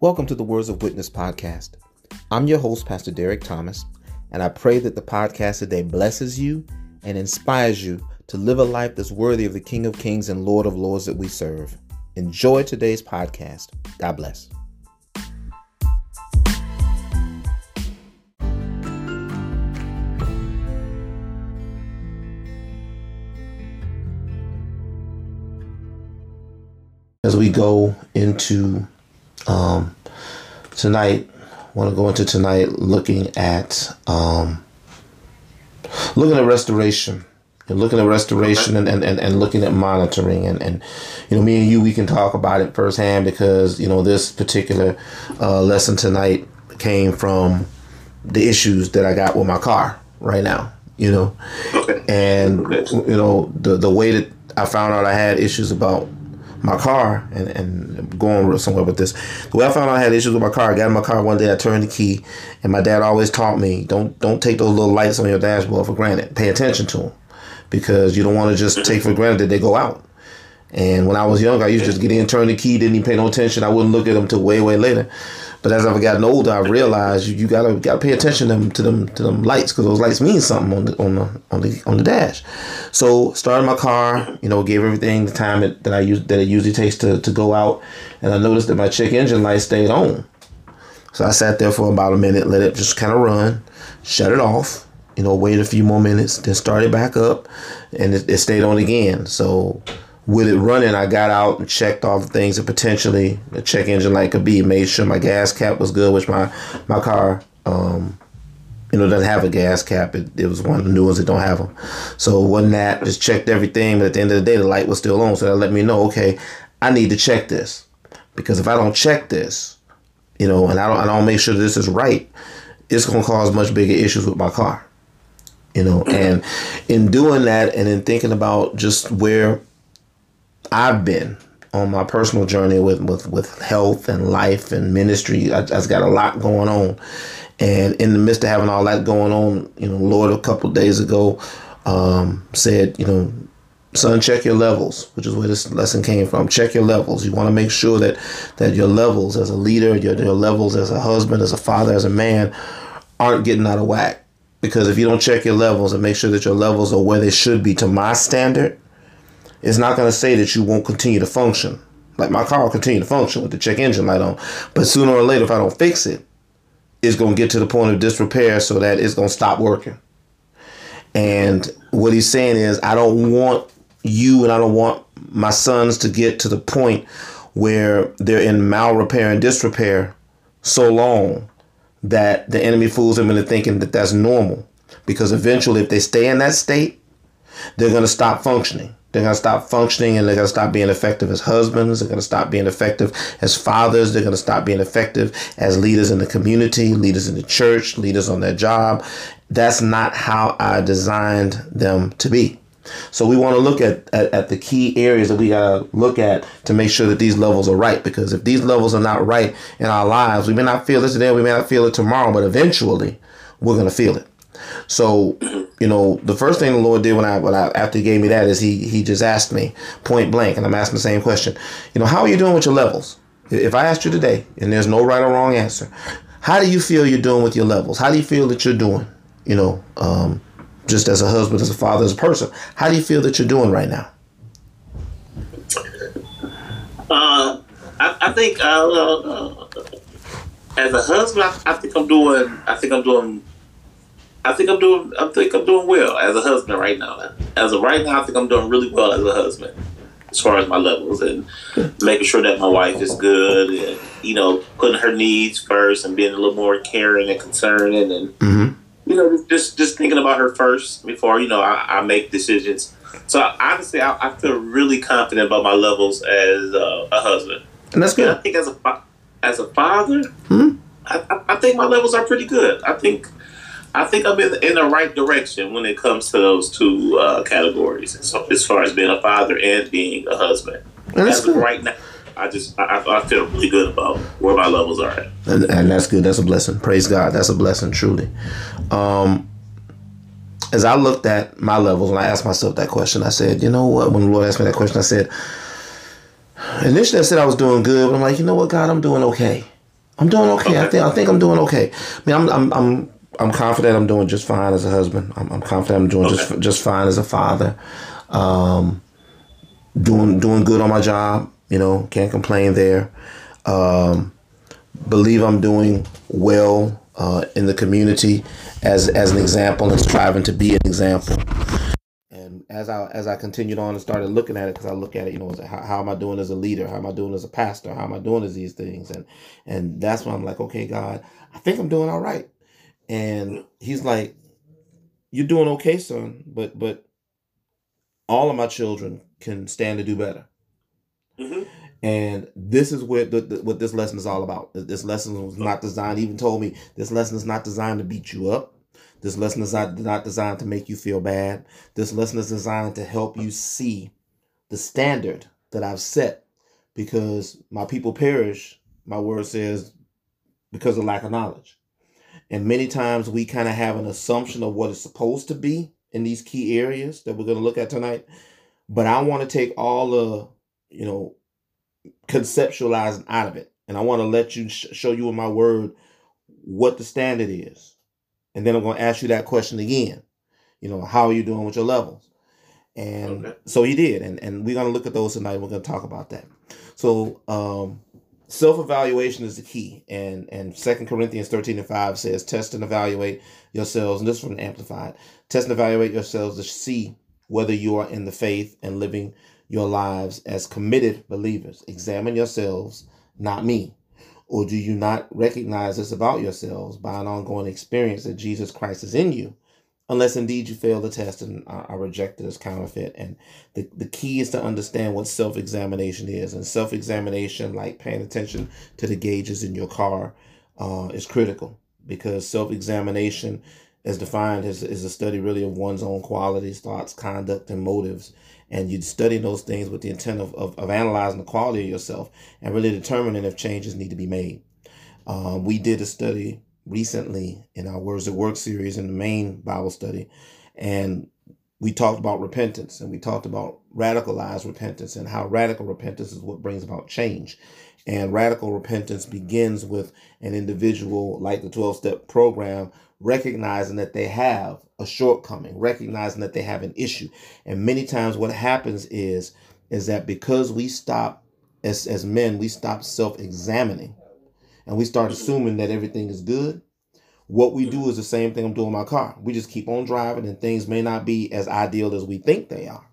Welcome to the Words of Witness podcast. I'm your host, Pastor Derrick Thomas, and I pray that the podcast today blesses you and inspires you to live a life that's worthy of the King of Kings and Lord of Lords that we serve. Enjoy today's podcast. God bless. As we go into um, tonight, I want to go into tonight looking at um, looking at restoration and looking at restoration and, and, and, and looking at monitoring and, and you know me and you we can talk about it firsthand because you know this particular uh, lesson tonight came from the issues that I got with my car right now you know? Okay. and you know the the way that I found out I had issues about my car and, and going somewhere with this. The way I found out I had issues with my car, I got in my car one day, I turned the key, and my dad always taught me don't don't take those little lights on your dashboard for granted. Pay attention to them because you don't want to just take for granted that they go out. And when I was young, I used to just get in, turn the key, didn't even pay no attention. I wouldn't look at them till way, way later. But as I've gotten older, I realized you, you gotta gotta pay attention to them to them to them lights because those lights mean something on the on the on the on the dash. So started my car, you know, gave everything the time it, that I use that it usually takes to, to go out, and I noticed that my check engine light stayed on. So I sat there for about a minute, let it just kind of run, shut it off, you know, wait a few more minutes, then start it back up, and it, it stayed on again. So with it running, I got out and checked all the things that potentially the check engine light could be. Made sure my gas cap was good, which my my car, um, you know, doesn't have a gas cap. It, it was one of the new ones that don't have them. So wasn't that just checked everything, but at the end of the day, the light was still on. So that let me know, okay, I need to check this because if I don't check this, you know, and I don't I don't make sure this is right, it's gonna cause much bigger issues with my car. You know, and in doing that and in thinking about just where I've been on my personal journey with with, with health and life and ministry. I've got a lot going on, and in the midst of having all that going on, you know, Lord a couple days ago um, said, you know, son, check your levels, which is where this lesson came from. Check your levels. You want to make sure that that your levels as a leader, your, your levels as a husband, as a father, as a man, aren't getting out of whack. Because if you don't check your levels and make sure that your levels are where they should be to my standard, it's not going to say that you won't continue to function. Like my car will continue to function with the check engine light on. But sooner or later, if I don't fix it, it's going to get to the point of disrepair so that it's going to stop working. And what he's saying is, I don't want you and I don't want my sons to get to the point where they're in malrepair and disrepair so long that the enemy fools them into thinking that that's normal. Because eventually, if they stay in that state, they're going to stop functioning. They're going to stop functioning and they're going to stop being effective as husbands. They're going to stop being effective as fathers. They're going to stop being effective as leaders in the community, leaders in the church, leaders on their job. That's not how I designed them to be. So we want to look at, at, at, the key areas that we got to look at to make sure that these levels are right. Because if these levels are not right in our lives, we may not feel it today, we may not feel it tomorrow, but eventually we're going to feel it. So, you know, the first thing the Lord did when I, when I after He gave me that is He He just asked me point blank, and I'm asking the same question. You know, how are you doing with your levels? If I asked you today, and there's no right or wrong answer, how do you feel you're doing with your levels? How do you feel that you're doing? You know, um, just as a husband, as a father, as a person, how do you feel that you're doing right now? Uh, I, I think uh, uh, as a husband, I, I think I'm doing. I think I'm doing I think I'm doing. I think I'm doing well as a husband right now. As of right now, I think I'm doing really well as a husband, as far as my levels and making sure that my wife is good, and you know, putting her needs first and being a little more caring and concerning, and mm-hmm. you know, just just thinking about her first before you know I, I make decisions. So honestly, I, I, feel really confident about my levels as uh, a husband, and that's good. And I think as a as a father, mm-hmm. I, I think my levels are pretty good. I think I think I'm in, in the right direction when it comes to those two uh, categories, so, as far as being a father and being a husband. That's good. right now, I just I, I, feel really good about where my levels are at. And, and, that's good. That's a blessing. Praise God. That's a blessing, truly. Um, as I looked at my levels and I asked myself that question, I said, you know what? When the Lord asked me that question, I said, initially I said I was doing good, but I'm like, you know what, God, I'm doing okay. I'm doing okay. I think I think I'm doing okay. I mean, I'm I'm I'm I'm confident I'm doing just fine as a husband. I'm, I'm confident I'm doing okay. just just fine as a father. Um, doing doing good on my job. You know, can't complain there. Um, believe I'm doing well uh, in the community as as an example and striving to be an example. And as I as I continued on and started looking at it, because I look at it, you know, how, how am I doing as a leader? How am I doing as a pastor? How am I doing as these things? And and that's when I'm like, okay, God, I think I'm doing all right. And He's like, you're doing okay, son, but but all of my children can stand to do better. Mm-hmm. And this is what the, the, what this lesson is all about. This lesson was not designed. Even told me this lesson is not designed to beat you up. This lesson is not not designed to make you feel bad. This lesson is designed to help you see the standard that I've set, because my people perish. My word says because of lack of knowledge. And many times we kind of have an assumption of what it's supposed to be in these key areas that we're going to look at tonight. But I want to take all the, you know, conceptualizing out of it. And I want to let you sh- show you in my word what the standard is. And then I'm going to ask you that question again. You know, how are you doing with your levels? And okay. so he did. And, and we're going to look at those tonight. We're going to talk about that. So, um, self-evaluation is the key. And, and Second Corinthians 13 and 5 says, test and evaluate yourselves. And this is from Amplified. Test and evaluate yourselves to see whether you are in the faith and living your lives as committed believers. Examine yourselves, not me. Or do you not recognize this about yourselves by an ongoing experience that Jesus Christ is in you? Unless indeed you fail the test and are rejected as counterfeit. And the, the key is to understand what self examination is. And self examination, like paying attention to the gauges in your car, uh, is critical because self examination, as defined, is, is a study really of one's own qualities, thoughts, conduct, and motives and you'd study those things with the intent of, of, of, analyzing the quality of yourself and really determining if changes need to be made. Um, we did a study recently in our Words at Work series in the main Bible study, and we talked about repentance and we talked about radicalized repentance and how radical repentance is what brings about change. And radical repentance begins with an individual, like the 12 step program, recognizing that they have a shortcoming, recognizing that they have an issue. And many times what happens is is that because we stop as as men, we stop self-examining and we start assuming that everything is good. What we do is the same thing I'm doing in my car. We just keep on driving and things may not be as ideal as we think they are.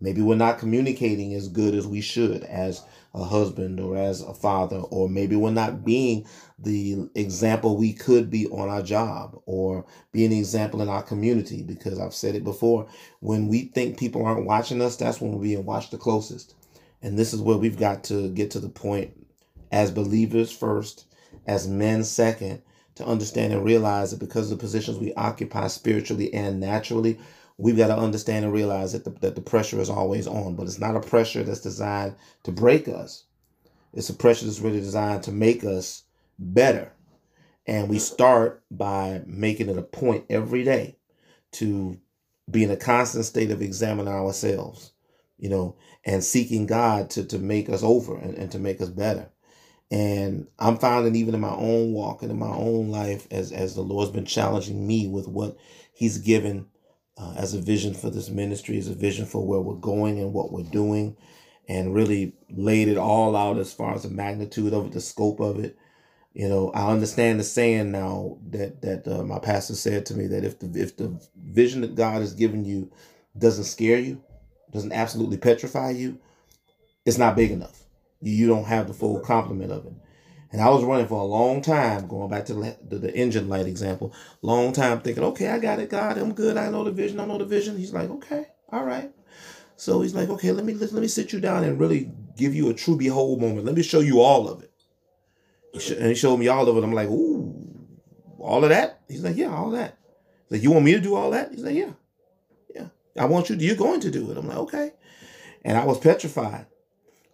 Maybe we're not communicating as good as we should as a husband or as a father, or maybe we're not being the example we could be on our job or be an example in our community. Because I've said it before, when we think people aren't watching us, that's when we're being watched the closest. And this is where we've got to get to the point as believers first, as men second, to understand and realize that because of the positions we occupy spiritually and naturally, we've got to understand and realize that the, that the pressure is always on, but it's not a pressure that's designed to break us. It's a pressure that's really designed to make us better. And we start by making it a point every day to be in a constant state of examining ourselves, you know, and seeking God to, to make us over and, and to make us better. And I'm finding even in my own walk and in my own life, as, as the Lord's been challenging me with what He's given uh, as a vision for this ministry, as a vision for where we're going and what we're doing, and really laid it all out as far as the magnitude of it, the scope of it. You know, I understand the saying now that that uh, my pastor said to me that if the if the vision that God has given you doesn't scare you, doesn't absolutely petrify you, it's not big enough. You don't have the full complement of it. And I was running for a long time, going back to the, the, engine light example, long time thinking, okay, I got it, God, I'm good. I know the vision. I know the vision. He's like, okay, all right. So he's like, okay, let me let, let me sit you down and really give you a true behold moment. Let me show you all of it. and he showed me all of it. I'm like, ooh, all of that? He's like, yeah, all that. He's like, you want me to do all that? He's like, yeah, yeah. I want you. To, you're going to do it. I'm like, okay. And I was petrified.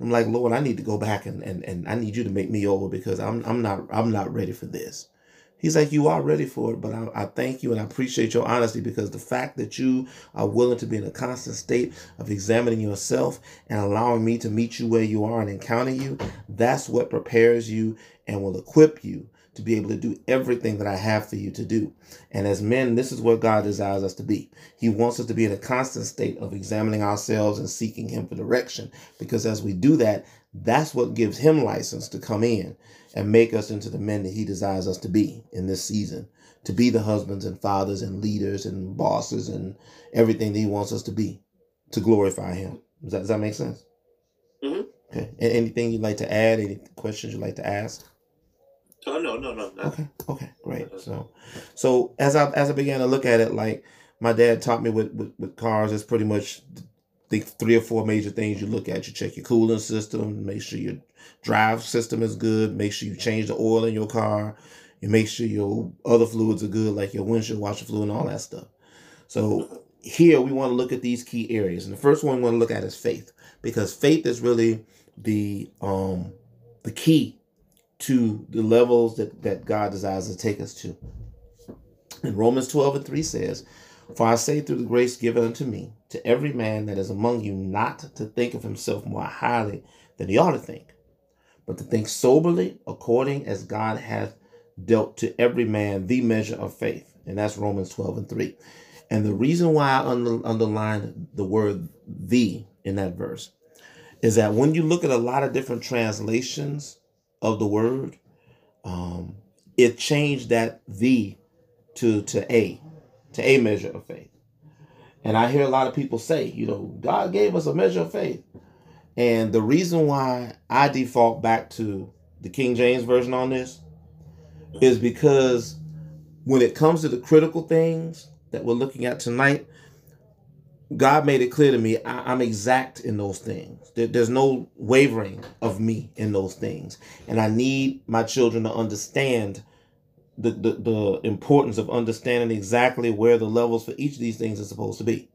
I'm like, Lord, I need to go back and, and, and I need you to make me over because I'm I'm not I'm not ready for this. He's like, You are ready for it, but I, I, thank you and I appreciate your honesty because the fact that you are willing to be in a constant state of examining yourself and allowing me to meet you where you are and encounter you, that's what prepares you and will equip you to be able to do everything that I have for you to do. And as men, this is what God desires us to be. He wants us to be in a constant state of examining ourselves and seeking Him for direction. Because as we do that, that's what gives Him license to come in and make us into the men that He desires us to be in this season, to be the husbands and fathers and leaders and bosses and everything that He wants us to be to glorify Him. Does that, does that make sense? Mm-hmm. Okay. Anything you'd like to add? Any questions you'd like to ask? Oh no, no, no. no. Okay, okay, great. So, so as I as I began to look at it, like my dad taught me with with, with cars, it's pretty much the three or four major things you look at. You check your cooling system, make sure your drive system is good, make sure you change the oil in your car, you make sure your other fluids are good, like your windshield washer fluid and all that stuff. So here we want to look at these key areas, and the first one we want to look at is faith, because faith is really the um the key to the levels that, that God desires to take us to. And Romans 12 and 3 says, For I say through the grace given unto me, to every man that is among you, not to think of himself more highly than he ought to think, but to think soberly according as God hath dealt to every man the measure of faith. And that's Romans 12 and 3. And the reason why I under, underlined the word the in that verse is that when you look at a lot of different translations of the word, um, it changed that the to to a to a measure of faith. And I hear a lot of people say, you know, God gave us a measure of faith. And the reason why I default back to the King James version on this is because when it comes to the critical things that we're looking at tonight, God made it clear to me I, am exact in those things. There, there's no wavering of me in those things. And I need my children to understand the, the, the importance of understanding exactly where the levels for each of these things are supposed to be.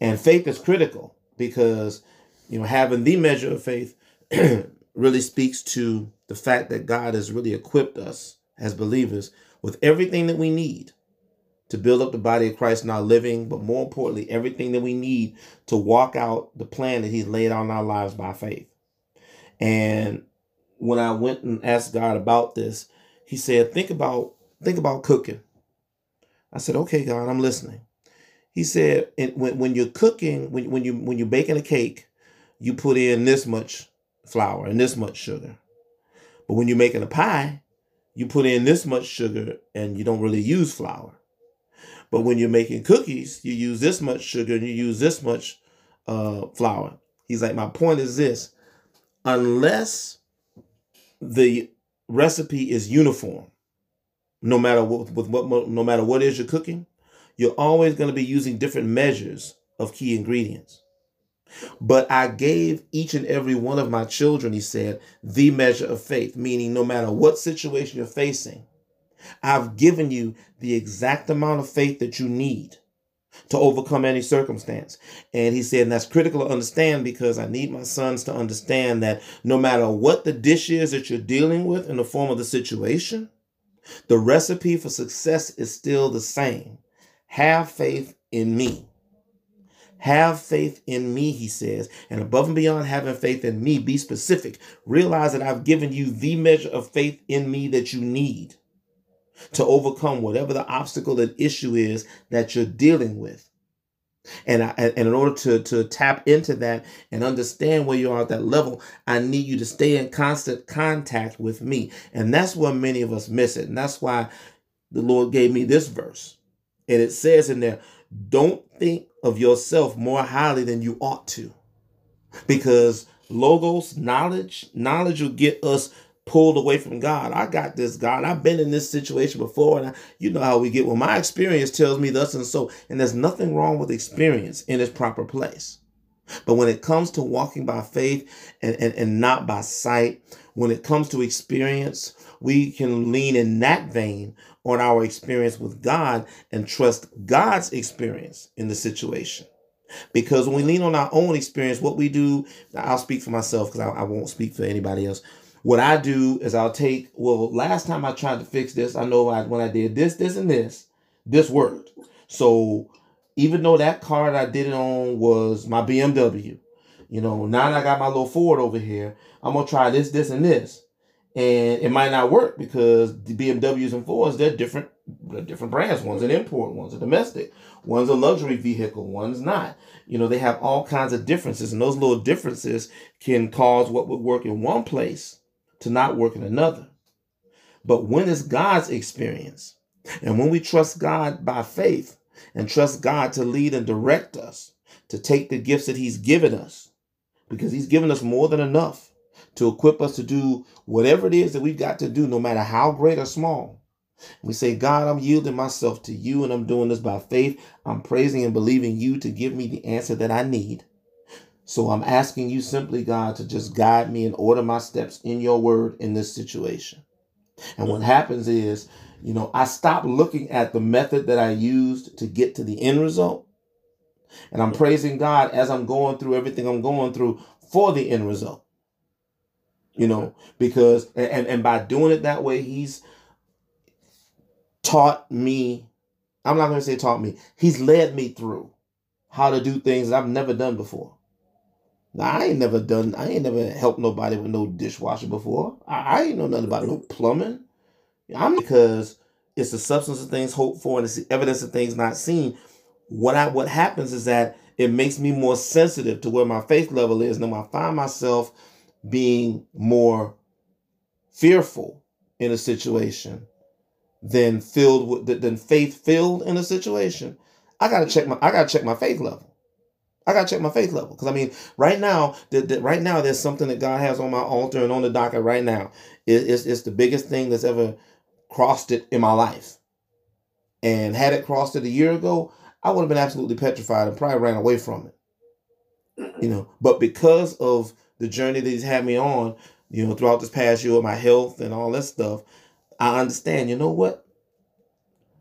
And faith is critical because, you know, having the measure of faith really speaks to the fact that God has really equipped us as believers with everything that we need to build up the body of Christ in our living, but more importantly, everything that we need to walk out the plan that He's laid out in our lives by faith. And when I went and asked God about this, He said, "Think about think about cooking." I said, "Okay, God, I'm listening." He said, "And "When when you're cooking, when when you when you're baking a cake, you put in this much flour and this much sugar, but when you're making a pie, you put in this much sugar and you don't really use flour." But when you're making cookies, you use this much sugar and you use this much uh, flour. He's like, my point is this: unless the recipe is uniform, no matter what, with what, no matter what is you're cooking, you're always going to be using different measures of key ingredients. But I gave each and every one of my children, he said, the measure of faith, meaning no matter what situation you're facing, I've given you the exact amount of faith that you need to overcome any circumstance. And he said, and that's critical to understand because I need my sons to understand that no matter what the dish is that you're dealing with in the form of the situation, the recipe for success is still the same. Have faith in me. Have faith in me, he says. And above and beyond having faith in me, be specific. Realize that I've given you the measure of faith in me that you need to overcome whatever the obstacle and issue is that you're dealing with. And, I, and in order to, to tap into that and understand where you are at that level, I need you to stay in constant contact with me. And that's where many of us miss it. And that's why the Lord gave me this verse. And it says in there, don't think of yourself more highly than you ought to. Because logos, knowledge, knowledge will get us pulled away from God. I got this, God. I've been in this situation before, and I, you know how we get. Well, my experience tells me thus and so, and there's nothing wrong with experience in its proper place. But when it comes to walking by faith and, and, and not by sight, when it comes to experience, we can lean in that vein on our experience with God and trust God's experience in the situation. Because when we lean on our own experience, what we do, I'll speak for myself because I, I won't speak for anybody else what I do is I'll take, well, last time I tried to fix this, I know I, when I did this, this, and this, this worked. So even though that car that I did it on was my BMW, you know, now that I got my little Ford over here, I'm gonna try this, this, and this. And it might not work because the BMWs and Fords, they're different, they're different brands. One's an import, one's a domestic, one's a luxury vehicle, one's not. You know, they have all kinds of differences, and those little differences can cause what would work in one place to not work in another. But when it's God's experience, and when we trust God by faith and trust God to lead and direct us, to take the gifts that He's given us, because He's given us more than enough to equip us to do whatever it is that we've got to do, no matter how great or small. We say, God, I'm yielding myself to you and I'm doing this by faith. I'm praising and believing you to give me the answer that I need. So I'm asking you simply, God, to just guide me and order my steps in your word in this situation. And what happens is, you know, I stop looking at the method that I used to get to the end result. And I'm praising God as I'm going through everything I'm going through for the end result. You know, because and and by doing it that way, he's taught me. I'm not going to say taught me. He's led me through how to do things that I've never done before. Now, I ain't never done, I ain't never helped nobody with no dishwasher before. I, I ain't know nothing about no plumbing. I'm because it's the substance of things hoped for and it's the evidence of things not seen. What I what happens is that it makes me more sensitive to where my faith level is. And I find myself being more fearful in a situation than filled with than faith filled in a situation. I gotta check my I gotta check my faith level. I gotta check my faith level because I mean, right now, the, the, right now, there's something that God has on my altar and on the docket right now. It, it's it's the biggest thing that's ever crossed it in my life. And had it crossed it a year ago, I would have been absolutely petrified and probably ran away from it. You know, but because of the journey that He's had me on, you know, throughout this past year, with my health and all that stuff, I understand. You know what?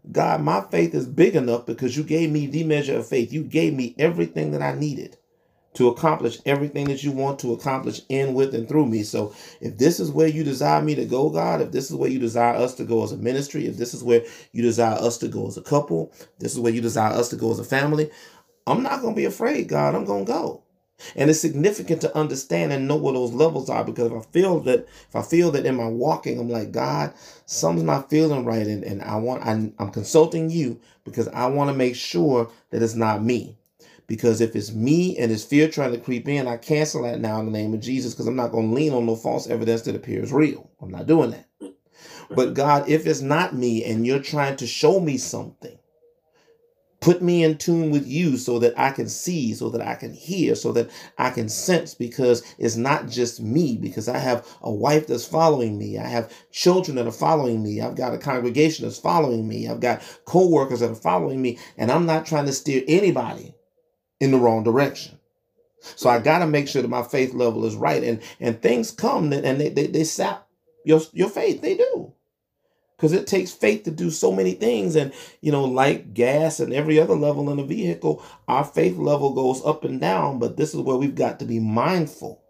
God, my faith is big enough because you gave me the measure of faith. You gave me everything that I needed to accomplish everything that you want to accomplish in, with, and through me. So if this is where you desire me to go, God, if this is where you desire us to go as a ministry, if this is where you desire us to go as a couple, this is where you desire us to go as a family, I'm not going to be afraid, God. I'm going to go. And it's significant to understand and know what those levels are because if I feel that if I feel that in my walking, I'm like, God, something's not feeling right. And, and I want I, I'm consulting you because I want to make sure that it's not me. Because if it's me and it's fear trying to creep in, I cancel that now in the name of Jesus because I'm not going to lean on no false evidence that appears real. I'm not doing that. But God, if it's not me and you're trying to show me something, Put me in tune with you so that I can see, so that I can hear, so that I can sense, because it's not just me, because I have a wife that's following me. I have children that are following me. I've got a congregation that's following me. I've got co workers that are following me. And I'm not trying to steer anybody in the wrong direction. So I got to make sure that my faith level is right. And and things come and they, they, they sap your, your faith. They do because it takes faith to do so many things. And you know like gas and every other level in a vehicle our faith level goes up and down. But this is where we've got to be mindful.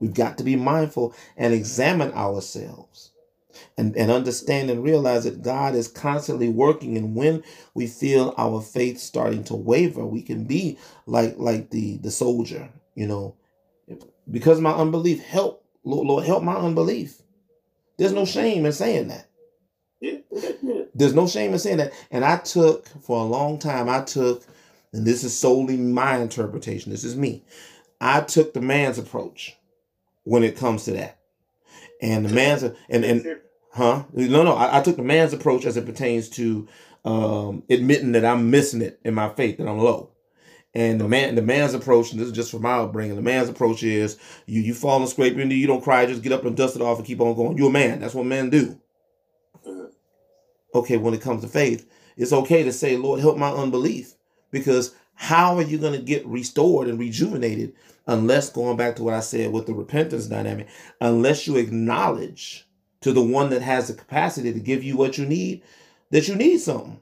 We've got to be mindful and examine ourselves and, and understand and realize that god is constantly working. And when we feel our faith starting to waver we can be like like the the soldier you know. Because my unbelief help lord, lord help my unbelief. There's no shame in saying that there's no shame in saying that. And I took, for a long time, I took, and this is solely my interpretation, this is me. I took the man's approach when it comes to that. And the man's, and, and, huh? No, no, I, I took the man's approach as it pertains to um, admitting that I'm missing it in my faith, that I'm low. And the man, the man's approach, and this is just for my upbringing. The man's approach is you, you fall and scrape into, you don't cry, just get up and dust it off and keep on going. You're a man. That's what men do okay, when it comes to faith, it's okay to say, Lord, help my unbelief. Because how are you going to get restored and rejuvenated unless going back to what I said with the repentance dynamic, unless you acknowledge to the one that has the capacity to give you what you need, that you need something.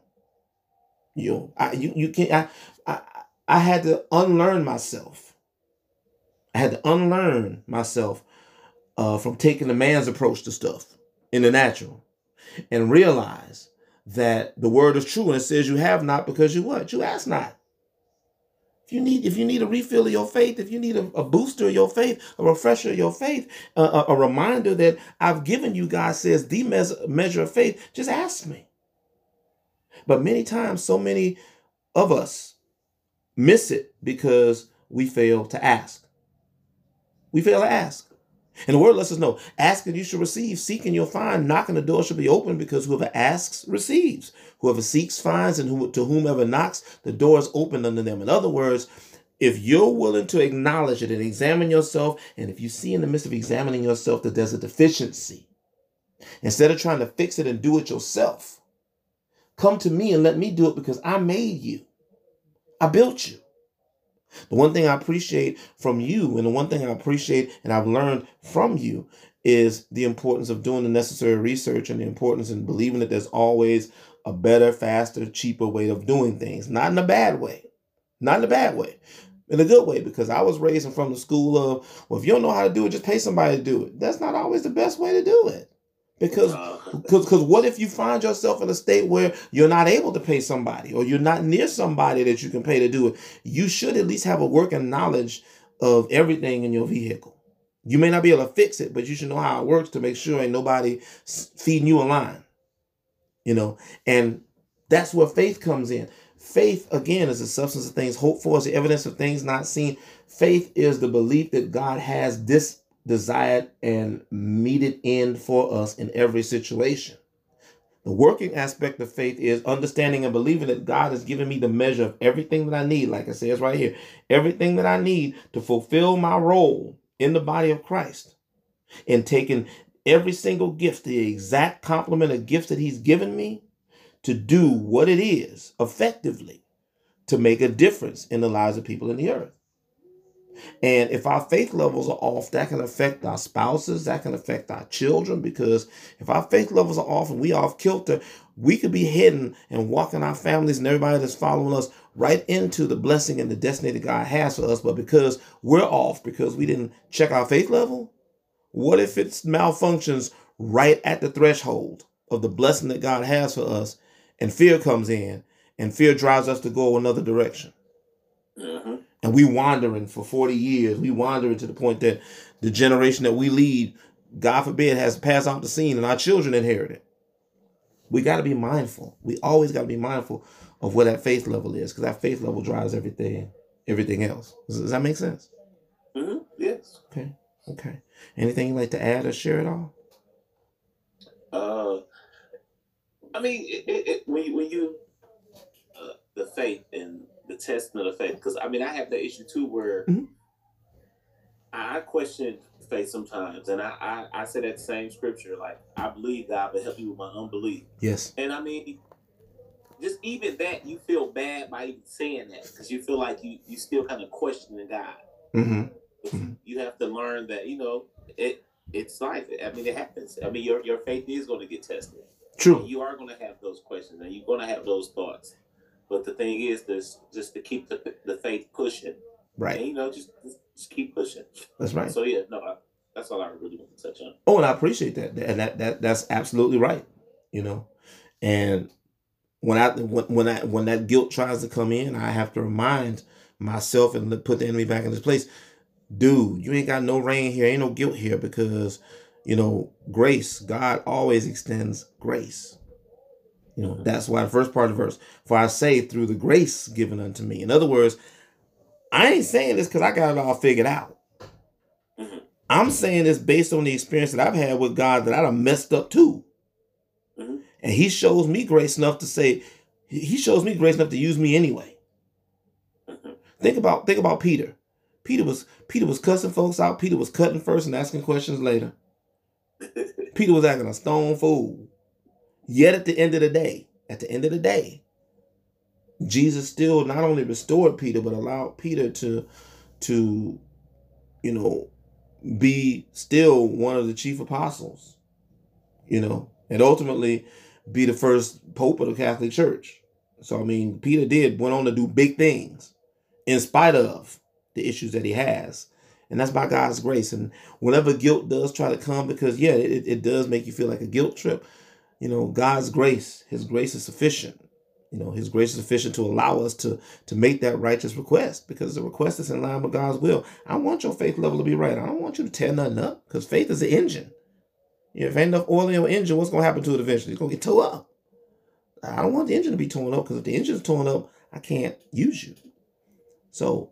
You I, you, you can't, I, I, I had to unlearn myself. I had to unlearn myself uh, from taking the man's approach to stuff in the natural and realize that the word is true and it says you have not because you what? You ask not. If you need, if you need a refill of your faith, if you need a, a booster of your faith, a refresher of your faith, a, a, a reminder that I've given you, God says the mes- measure of faith, just ask me. But many times, so many of us miss it because we fail to ask. We fail to ask. And the word lets us know asking you shall receive, seeking you'll find, knocking the door shall be open because whoever asks receives. Whoever seeks finds, and who, to whomever knocks, the door is open unto them. In other words, if you're willing to acknowledge it and examine yourself, and if you see in the midst of examining yourself that there's a deficiency, instead of trying to fix it and do it yourself, come to me and let me do it because I made you. I built you. The one thing I appreciate from you, and the one thing I appreciate and I've learned from you, is the importance of doing the necessary research and the importance in believing that there's always a better, faster, cheaper way of doing things. Not in a bad way. Not in a bad way. In a good way, because I was raised from the school of, well, if you don't know how to do it, just pay somebody to do it. That's not always the best way to do it. Because because because what if you find yourself in a state where you're not able to pay somebody or you're not near somebody that you can pay to do it? You should at least have a working knowledge of everything in your vehicle. You may not be able to fix it, but you should know how it works to make sure ain't nobody feeding you a line. You know, and that's where faith comes in. Faith, again, is the substance of things hoped for, is the evidence of things not seen. Faith is the belief that God has this desired and meted end for us in every situation. The working aspect of faith is understanding and believing that God has given me the measure of everything that I need, like it says right here, everything that I need to fulfill my role in the body of Christ. And taking every single gift, the exact complement of gifts that He's given me, to do what it is effectively to make a difference in the lives of people in the earth. And if our faith levels are off, that can affect our spouses, that can affect our children, because if our faith levels are off and we off kilter, we could be heading and walking our families and everybody that's following us right into the blessing and the destiny that God has for us. But because we're off, because we didn't check our faith level, what if it malfunctions right at the threshold of the blessing that God has for us and fear comes in and fear drives us to go another direction? Mm-hmm and we wandering for 40 years. We wandering to the point that the generation that we lead god forbid has passed off the scene and our children inherit it. We got to be mindful. We always got to be mindful of where that faith level is because that faith level drives everything everything else. Does, does that make sense? Mm-hmm. yes. Okay. Okay. Anything you'd like to add or share at all? Uh i mean it, it, it, when you when you uh, the faith and the testing of faith. Because I mean, I have that issue too, where mm-hmm. I question faith sometimes, and I, I I say that same scripture, like I believe God, but help me with my unbelief. Yes. And I mean, just even that, you feel bad by even saying that because you feel like you you still kind of questioning God. Mm-hmm. Mm-hmm. You have to learn that you know it. It's life. I mean, it happens. I mean, your your faith is going to get tested. True. And you are going to have those questions, and you're going to have those thoughts. But the thing is, this just to keep the, the faith pushing. Right. And, you know, just just keep pushing. That's right. So yeah, no, I, that's all I really want to touch on. Oh, and I appreciate that, and that that that's absolutely right. You know, and when I when when I when that guilt tries to come in, I have to remind myself and put the enemy back in his place. Dude, you ain't got no reign here, ain't no guilt here because you know grace. God always extends grace. You know, that's why the first part of the verse, for I say through the grace given unto me. In other words, I ain't saying this because I got it all figured out. Mm-hmm. I'm saying this based on the experience that I've had with God that I done messed up too. Mm-hmm. And he shows me grace enough to say, he shows me grace enough to use me anyway. Mm-hmm. Think about think about Peter. Peter was Peter was cussing folks out. Peter was cutting first and asking questions later. Peter was acting a stone fool. Yet at the end of the day, at the end of the day, Jesus still not only restored Peter, but allowed Peter to, to, you know, be still one of the chief apostles, you know, and ultimately be the first pope of the Catholic Church. So I mean, Peter did went on to do big things in spite of the issues that he has And that's by God's grace. And whenever guilt does try to come, because yeah, it, it does make you feel like a guilt trip, you know, God's grace, his grace is sufficient. You know, his grace is sufficient to allow us to to make that righteous request because the request is in line with God's will. I want your faith level to be right. I don't want you to tear nothing up because faith is the engine. If ain't enough oil in your engine, what's gonna happen to it eventually? It's gonna get tore up. I don't want the engine to be torn up because if the engine is torn up, I can't use you. So,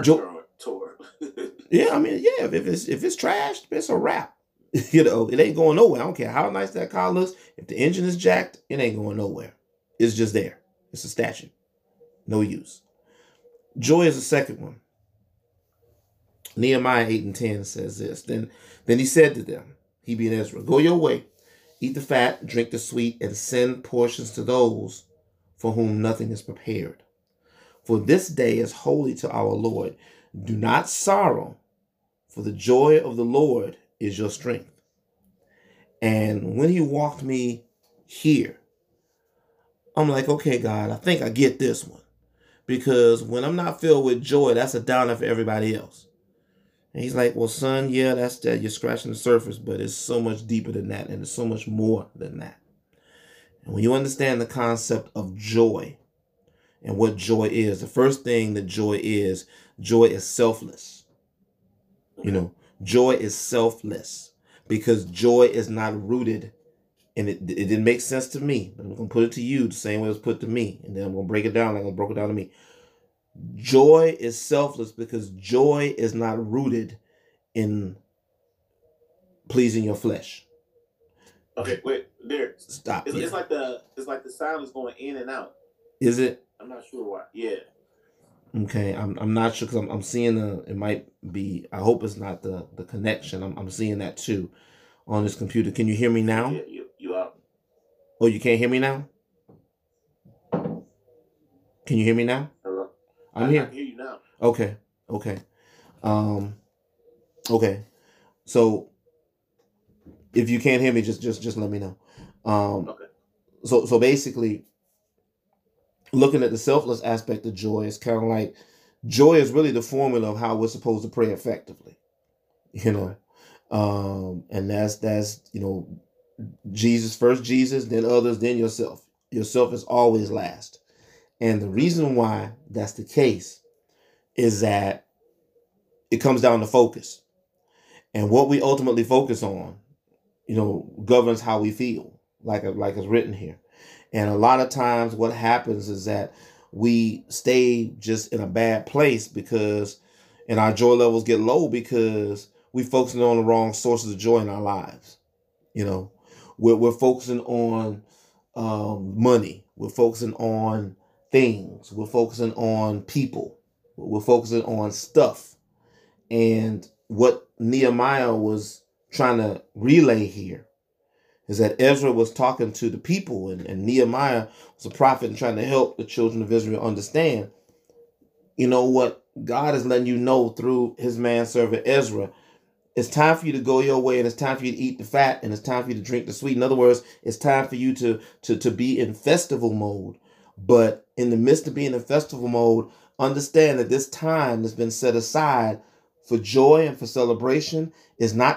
jo- tore. yeah, I mean, yeah, if it's if it's trashed, it's a wrap. you know, it ain't going nowhere. I don't care how nice that car looks. If the engine is jacked, it ain't going nowhere. It's just there. It's a statue. No use. Joy is the second one. Nehemiah 8 and 10 says this. Then, then he said to them, he being Ezra, Go your way, eat the fat, drink the sweet, and send portions to those for whom nothing is prepared. For this day is holy to our Lord. Do not sorrow, for the joy of the Lord is your strength. And when he walked me here, I'm like, okay, God, I think I get this one. Because when I'm not filled with joy, that's a downer for everybody else. And he's like, well, son, yeah, that's that. You're scratching the surface, but it's so much deeper than that, and it's so much more than that. And when you understand the concept of joy and what joy is, the first thing that joy is, joy is selfless. You know, joy is selfless because joy is not rooted and it, it didn't make sense to me, but I'm gonna put it to you the same way it was put to me, and then I'm gonna break it down like I broke it down to me. Joy is selfless because joy is not rooted in pleasing your flesh. Okay, wait, there. Stop. It's, yeah. it's like the it's like the sound is going in and out. Is it? I'm not sure why. Yeah. Okay, I'm I'm not sure because I'm I'm seeing the it might be I hope it's not the the connection. I'm I'm seeing that too on this computer. Can you hear me now? Yeah, you you out. Oh, you can't hear me now? Can you hear me now? Hello. I'm I, I can hear you now. Okay. Okay. Um okay. So if you can't hear me just just just let me know. Um Okay. so so basically looking at the selfless aspect of joy is kind of like joy is really the formula of how we're supposed to pray effectively. You know. Um and that's that's you know Jesus first Jesus then others then yourself. Yourself is always last. And the reason why that's the case is that it comes down to focus. And what we ultimately focus on, you know, governs how we feel, like like it's written here. And a lot of times what happens is that we stay just in a bad place because and our joy levels get low because we're focusing on the wrong sources of joy in our lives. You know, we're, we're focusing on um, money. We're focusing on things. We're focusing on people. We're focusing on stuff. And what Nehemiah was trying to relay here is that Ezra was talking to the people, and, and Nehemiah was a prophet and trying to help the children of Israel understand, you know what God is letting you know through his manservant Ezra. It's time for you to go your way, and it's time for you to eat the fat, and it's time for you to drink the sweet. In other words, it's time for you to to to be in festival mode. But in the midst of being in festival mode, understand that this time that's been set aside for joy and for celebration is not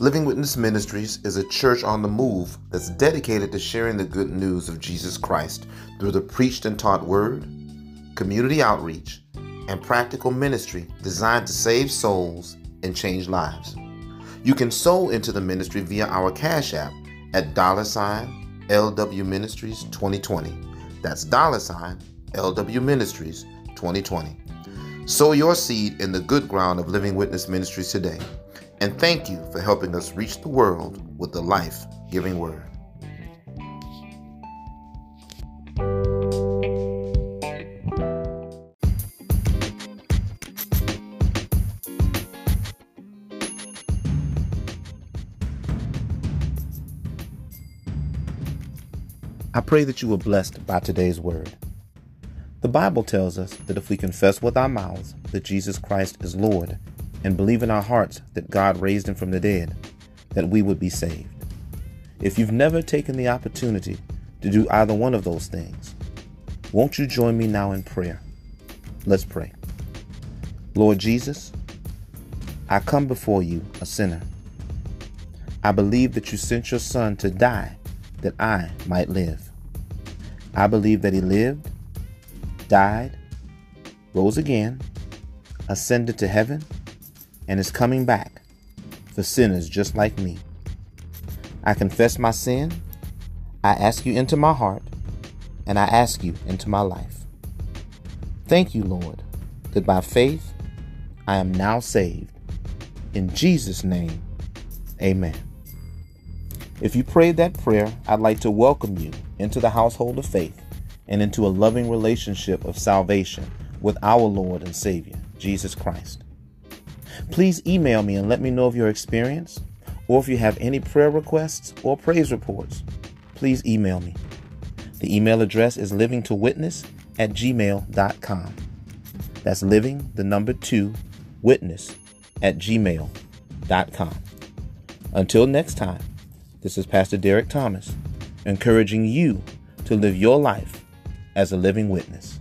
Living Witness Ministries is a church on the move that's dedicated to sharing the good news of Jesus Christ through the preached and taught word, community outreach, and practical ministry designed to save souls and change lives. You can sow into the ministry via our Cash App at dollar sign LW Ministries 2020. That's dollar sign LW Ministries 2020. Sow your seed in the good ground of Living Witness Ministries today. And thank you for helping us reach the world with the life giving word. I pray that you were blessed by today's word. The Bible tells us that if we confess with our mouths that Jesus Christ is Lord and believe in our hearts that God raised him from the dead, that we would be saved. If you've never taken the opportunity to do either one of those things, won't you join me now in prayer? Let's pray. Lord Jesus, I come before you a sinner. I believe that you sent your Son to die that I might live. I believe that he lived, died, rose again, ascended to heaven, and is coming back for sinners just like me. I confess my sin, I ask you into my heart, and I ask you into my life. Thank you, Lord, that by faith I am now saved. In Jesus' name, amen. If you prayed that prayer, I'd like to welcome you into the household of faith and into a loving relationship of salvation with our Lord and Savior, Jesus Christ. Please email me and let me know of your experience, or if you have any prayer requests or praise reports, please email me. The email address is livingtowitness at gmail.com. That's living, the number two, witness at gmail.com. Until next time, this is Pastor Derrick Thomas, encouraging you to live your life as a living witness.